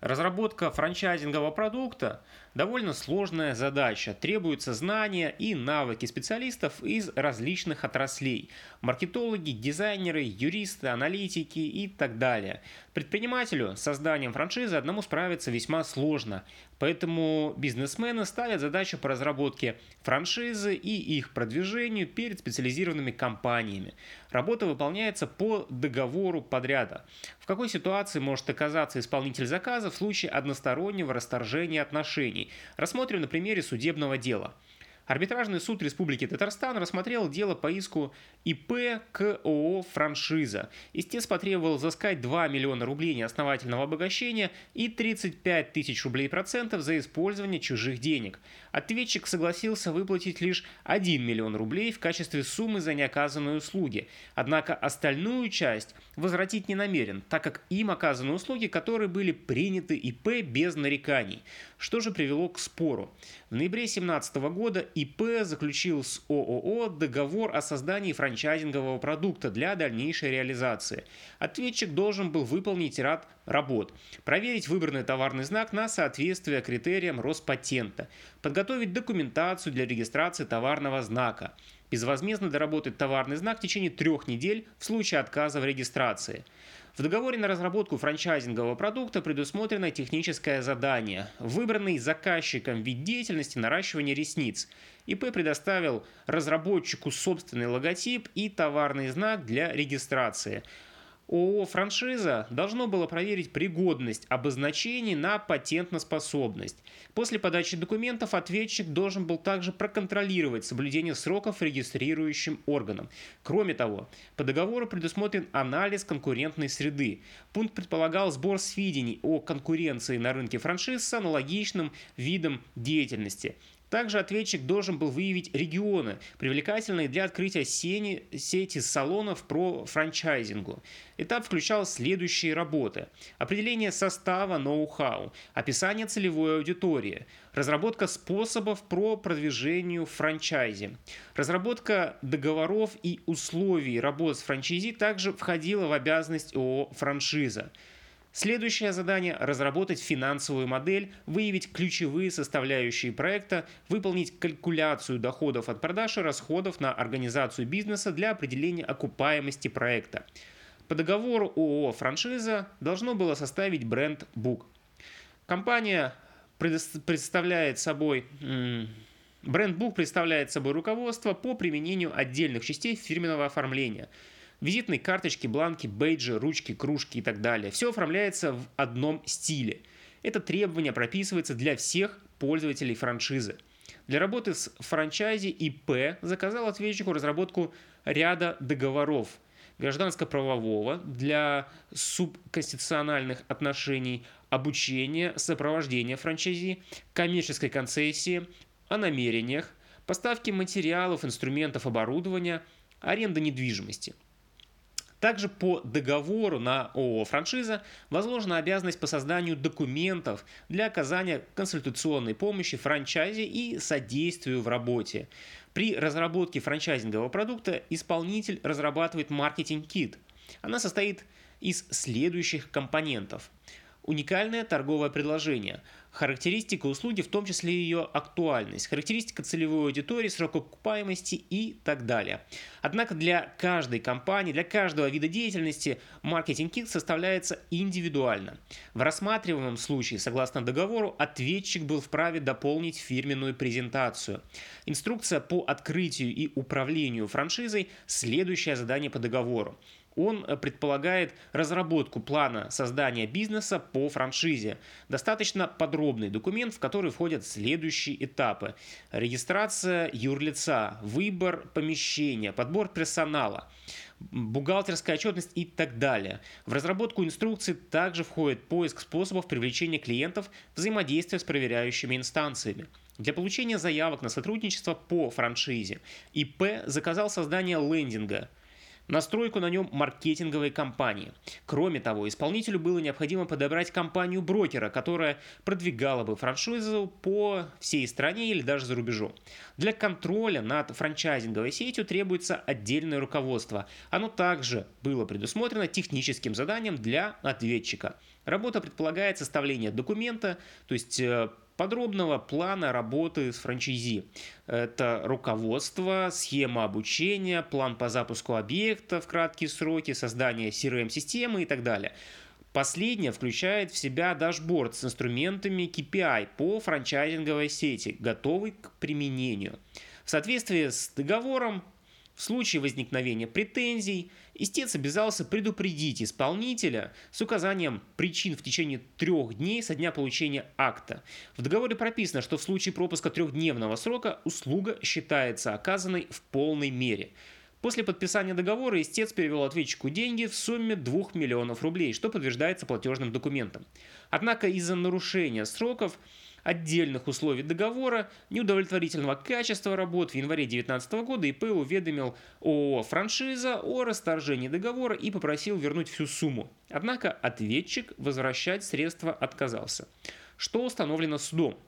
Разработка франчайзингового продукта – довольно сложная задача. Требуются знания и навыки специалистов из различных отраслей – маркетологи, дизайнеры, юристы, аналитики и так далее. Предпринимателю с созданием франшизы одному справиться весьма сложно, поэтому бизнесмены ставят задачу по разработке франшизы и их продвижению перед специализированными компаниями. Работа выполняется по договору подряда. В какой ситуации может оказаться исполнитель заказа в случае одностороннего расторжения отношений. Рассмотрим на примере судебного дела. Арбитражный суд Республики Татарстан рассмотрел дело по иску ИП к ООО «Франшиза». Истец потребовал взыскать 2 миллиона рублей неосновательного обогащения и 35 тысяч рублей процентов за использование чужих денег. Ответчик согласился выплатить лишь 1 миллион рублей в качестве суммы за неоказанные услуги. Однако остальную часть возвратить не намерен, так как им оказаны услуги, которые были приняты ИП без нареканий. Что же привело к спору? В ноябре 2017 года ИП заключил с ООО договор о создании франчайзингового продукта для дальнейшей реализации. Ответчик должен был выполнить ряд работ. Проверить выбранный товарный знак на соответствие критериям Роспатента. Подготовить документацию для регистрации товарного знака. Безвозмездно доработать товарный знак в течение трех недель в случае отказа в регистрации. В договоре на разработку франчайзингового продукта предусмотрено техническое задание, выбранный заказчиком вид деятельности наращивания ресниц. ИП предоставил разработчику собственный логотип и товарный знак для регистрации – ООО «Франшиза» должно было проверить пригодность обозначений на патентноспособность. После подачи документов ответчик должен был также проконтролировать соблюдение сроков регистрирующим органом. Кроме того, по договору предусмотрен анализ конкурентной среды. Пункт предполагал сбор сведений о конкуренции на рынке франшиз с аналогичным видом деятельности. Также ответчик должен был выявить регионы, привлекательные для открытия сети, сети салонов про франчайзингу. Этап включал следующие работы. Определение состава ноу-хау, описание целевой аудитории, разработка способов про продвижению франчайзи. Разработка договоров и условий работы с франчайзи также входила в обязанность ООО «Франшиза». Следующее задание – разработать финансовую модель, выявить ключевые составляющие проекта, выполнить калькуляцию доходов от продаж и расходов на организацию бизнеса для определения окупаемости проекта. По договору ООО «Франшиза» должно было составить бренд-бук. Компания представляет собой Бренд-бук представляет собой руководство по применению отдельных частей фирменного оформления – Визитные карточки, бланки, бейджи, ручки, кружки и так далее. Все оформляется в одном стиле. Это требование прописывается для всех пользователей франшизы. Для работы с франчайзи ИП заказал ответчику разработку ряда договоров гражданско-правового для субконституциональных отношений, обучения, сопровождения франчайзи, коммерческой концессии, о намерениях, поставки материалов, инструментов, оборудования, аренда недвижимости – также по договору на ООО «Франшиза» возложена обязанность по созданию документов для оказания консультационной помощи франчайзе и содействию в работе. При разработке франчайзингового продукта исполнитель разрабатывает маркетинг-кит. Она состоит из следующих компонентов. Уникальное торговое предложение – характеристика услуги, в том числе ее актуальность, характеристика целевой аудитории, срок окупаемости и так далее. Однако для каждой компании, для каждого вида деятельности маркетинг-кит составляется индивидуально. В рассматриваемом случае, согласно договору, ответчик был вправе дополнить фирменную презентацию. Инструкция по открытию и управлению франшизой – следующее задание по договору он э, предполагает разработку плана создания бизнеса по франшизе. Достаточно подробный документ, в который входят следующие этапы. Регистрация юрлица, выбор помещения, подбор персонала бухгалтерская отчетность и так далее. В разработку инструкции также входит поиск способов привлечения клиентов, взаимодействия с проверяющими инстанциями. Для получения заявок на сотрудничество по франшизе ИП заказал создание лендинга – настройку на нем маркетинговой кампании. Кроме того, исполнителю было необходимо подобрать компанию брокера, которая продвигала бы франшизу по всей стране или даже за рубежом. Для контроля над франчайзинговой сетью требуется отдельное руководство. Оно также было предусмотрено техническим заданием для ответчика. Работа предполагает составление документа, то есть э, подробного плана работы с франчайзи. Это руководство, схема обучения, план по запуску объекта в краткие сроки, создание CRM-системы и так далее. Последнее включает в себя дашборд с инструментами KPI по франчайзинговой сети, готовый к применению. В соответствии с договором в случае возникновения претензий истец обязался предупредить исполнителя с указанием причин в течение трех дней со дня получения акта. В договоре прописано, что в случае пропуска трехдневного срока услуга считается оказанной в полной мере. После подписания договора истец перевел ответчику деньги в сумме 2 миллионов рублей, что подтверждается платежным документом. Однако из-за нарушения сроков отдельных условий договора, неудовлетворительного качества работ в январе 2019 года ИП уведомил ООО «Франшиза» о расторжении договора и попросил вернуть всю сумму. Однако ответчик возвращать средства отказался. Что установлено судом?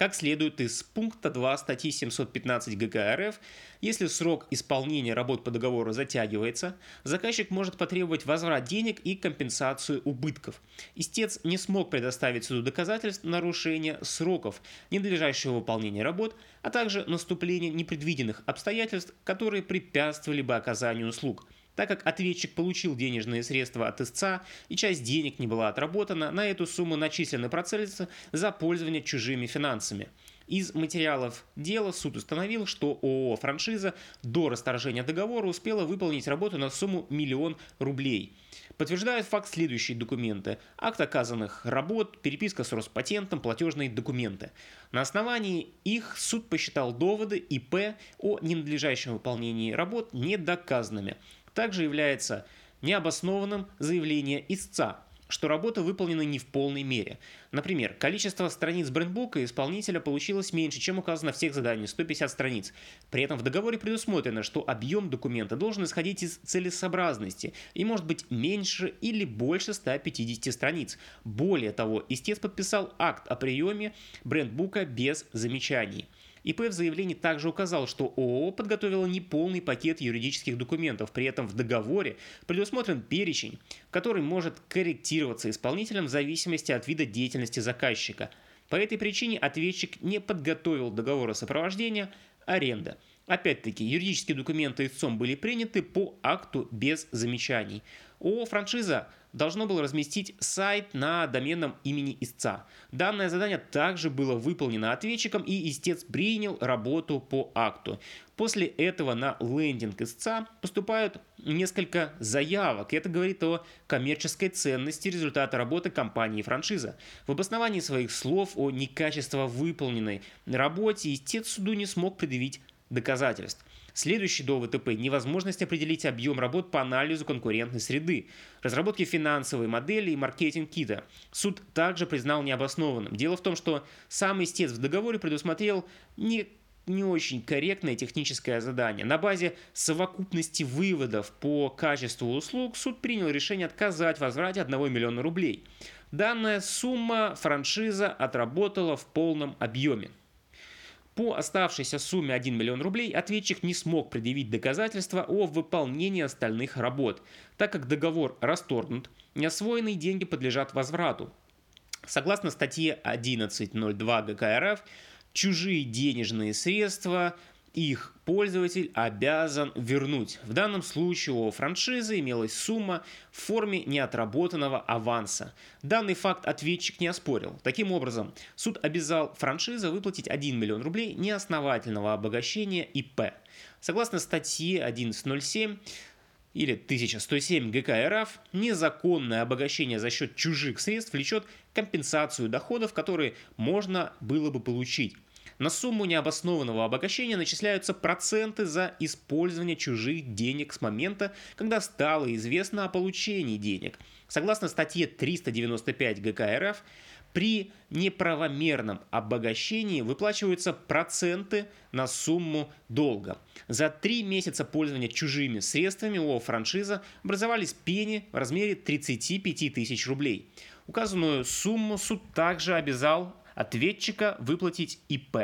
Как следует из пункта 2 статьи 715 ГК РФ, если срок исполнения работ по договору затягивается, заказчик может потребовать возврат денег и компенсацию убытков. Истец не смог предоставить суду доказательств нарушения сроков, ненадлежащего выполнения работ, а также наступления непредвиденных обстоятельств, которые препятствовали бы оказанию услуг – так как ответчик получил денежные средства от истца и часть денег не была отработана, на эту сумму начислены процессы за пользование чужими финансами. Из материалов дела суд установил, что ООО «Франшиза» до расторжения договора успела выполнить работу на сумму миллион рублей. Подтверждают факт следующие документы. Акт оказанных работ, переписка с Роспатентом, платежные документы. На основании их суд посчитал доводы ИП о ненадлежащем выполнении работ недоказанными. Также является необоснованным заявление истца, что работа выполнена не в полной мере. Например, количество страниц брендбука исполнителя получилось меньше, чем указано в всех заданиях, 150 страниц. При этом в договоре предусмотрено, что объем документа должен исходить из целесообразности и может быть меньше или больше 150 страниц. Более того, истец подписал акт о приеме брендбука без замечаний. ИП в заявлении также указал, что ООО подготовила неполный пакет юридических документов, при этом в договоре предусмотрен перечень, который может корректироваться исполнителем в зависимости от вида деятельности заказчика. По этой причине ответчик не подготовил договора сопровождения аренда. Опять-таки, юридические документы истцом были приняты по акту без замечаний. ООО «Франшиза» должно было разместить сайт на доменном имени истца. Данное задание также было выполнено ответчиком и истец принял работу по акту. После этого на лендинг истца поступают несколько заявок. Это говорит о коммерческой ценности результата работы компании франшиза. В обосновании своих слов о некачественно выполненной работе истец суду не смог предъявить доказательств. Следующий довод ИП – невозможность определить объем работ по анализу конкурентной среды, разработке финансовой модели и маркетинг кита. Суд также признал необоснованным. Дело в том, что сам истец в договоре предусмотрел не не очень корректное техническое задание. На базе совокупности выводов по качеству услуг суд принял решение отказать в возврате 1 миллиона рублей. Данная сумма франшиза отработала в полном объеме. По оставшейся сумме 1 миллион рублей ответчик не смог предъявить доказательства о выполнении остальных работ, так как договор расторгнут, неосвоенные деньги подлежат возврату. Согласно статье 11.02 ГК РФ, чужие денежные средства их пользователь обязан вернуть. В данном случае у франшизы имелась сумма в форме неотработанного аванса. Данный факт ответчик не оспорил. Таким образом, суд обязал франшиза выплатить 1 миллион рублей неосновательного обогащения ИП. Согласно статье 1107 или 1107 ГК РФ, незаконное обогащение за счет чужих средств влечет компенсацию доходов, которые можно было бы получить. На сумму необоснованного обогащения начисляются проценты за использование чужих денег с момента, когда стало известно о получении денег. Согласно статье 395 ГК РФ, При неправомерном обогащении выплачиваются проценты на сумму долга. За три месяца пользования чужими средствами ООО «Франшиза» образовались пени в размере 35 тысяч рублей. Указанную сумму суд также обязал ответчика выплатить ИП.